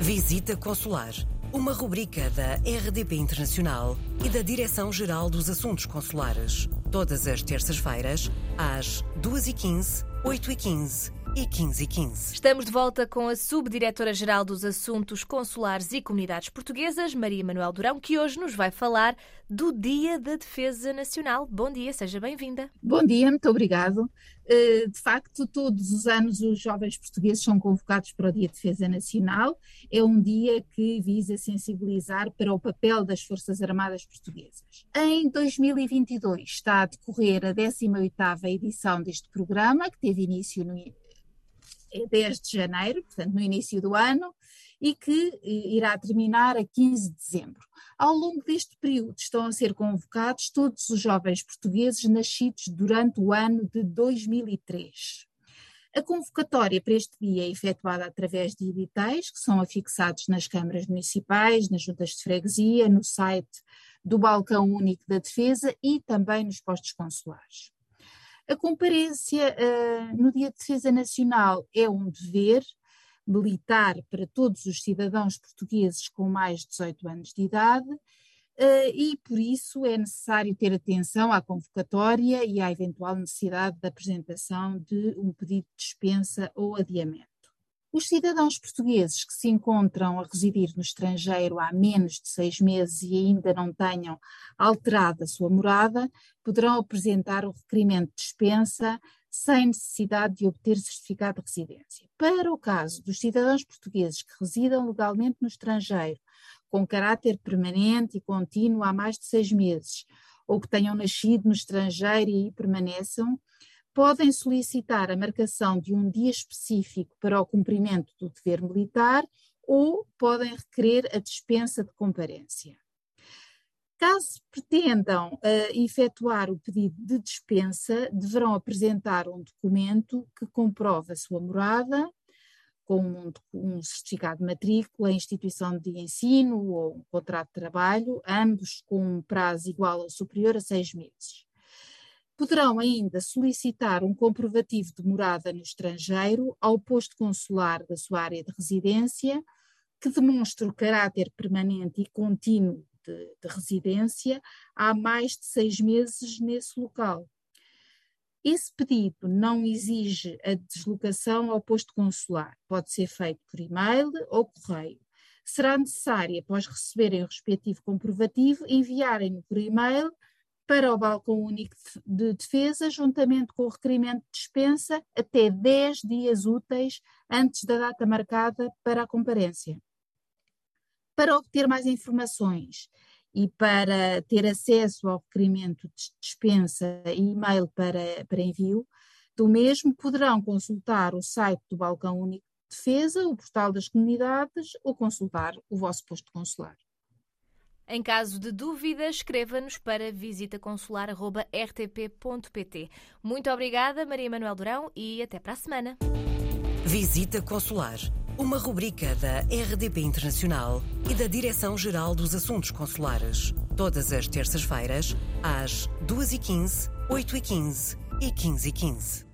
Visita Consular, uma rubrica da RDP Internacional e da Direção-Geral dos Assuntos Consulares. Todas as terças-feiras, às 2h15, 8h15 e 15 e 15. Estamos de volta com a Subdiretora-Geral dos Assuntos Consulares e Comunidades Portuguesas, Maria Manuel Durão, que hoje nos vai falar do Dia da Defesa Nacional. Bom dia, seja bem-vinda. Bom dia, muito obrigado. Eh, de facto, todos os anos os jovens portugueses são convocados para o Dia de Defesa Nacional. É um dia que visa sensibilizar para o papel das Forças Armadas Portuguesas. Em 2022 está a decorrer a 18ª edição deste programa, que teve início no 10 de janeiro, portanto no início do ano, e que irá terminar a 15 de dezembro. Ao longo deste período estão a ser convocados todos os jovens portugueses nascidos durante o ano de 2003. A convocatória para este dia é efetuada através de editais que são afixados nas câmaras municipais, nas juntas de freguesia, no site do Balcão Único da Defesa e também nos postos consulares. A comparência uh, no Dia de Defesa Nacional é um dever militar para todos os cidadãos portugueses com mais de 18 anos de idade, uh, e por isso é necessário ter atenção à convocatória e à eventual necessidade da apresentação de um pedido de dispensa ou adiamento. Os cidadãos portugueses que se encontram a residir no estrangeiro há menos de seis meses e ainda não tenham alterado a sua morada poderão apresentar o requerimento de dispensa sem necessidade de obter certificado de residência. Para o caso dos cidadãos portugueses que residam legalmente no estrangeiro, com caráter permanente e contínuo há mais de seis meses, ou que tenham nascido no estrangeiro e permaneçam, podem solicitar a marcação de um dia específico para o cumprimento do dever militar ou podem requerer a dispensa de comparência. Caso pretendam uh, efetuar o pedido de dispensa, deverão apresentar um documento que comprova a sua morada, com um, um certificado de matrícula, instituição de ensino ou um contrato de trabalho, ambos com um prazo igual ou superior a seis meses. Poderão ainda solicitar um comprovativo de morada no estrangeiro ao posto consular da sua área de residência, que demonstre o caráter permanente e contínuo de, de residência há mais de seis meses nesse local. Esse pedido não exige a deslocação ao posto consular, pode ser feito por e-mail ou correio. Será necessário, após receberem o respectivo comprovativo, enviarem-no por e-mail para o Balcão Único de Defesa, juntamente com o requerimento de dispensa, até 10 dias úteis antes da data marcada para a comparência. Para obter mais informações e para ter acesso ao requerimento de dispensa e e-mail para, para envio do mesmo, poderão consultar o site do Balcão Único de Defesa, o portal das comunidades ou consultar o vosso posto consular. Em caso de dúvida, escreva-nos para visitaconsular.rtp.pt. Muito obrigada, Maria Manuel Durão, e até para a semana. Visita Consular, uma rubrica da RDP Internacional e da Direção-Geral dos Assuntos Consulares. Todas as terças-feiras, às 2h15, 8h15 e 15h15.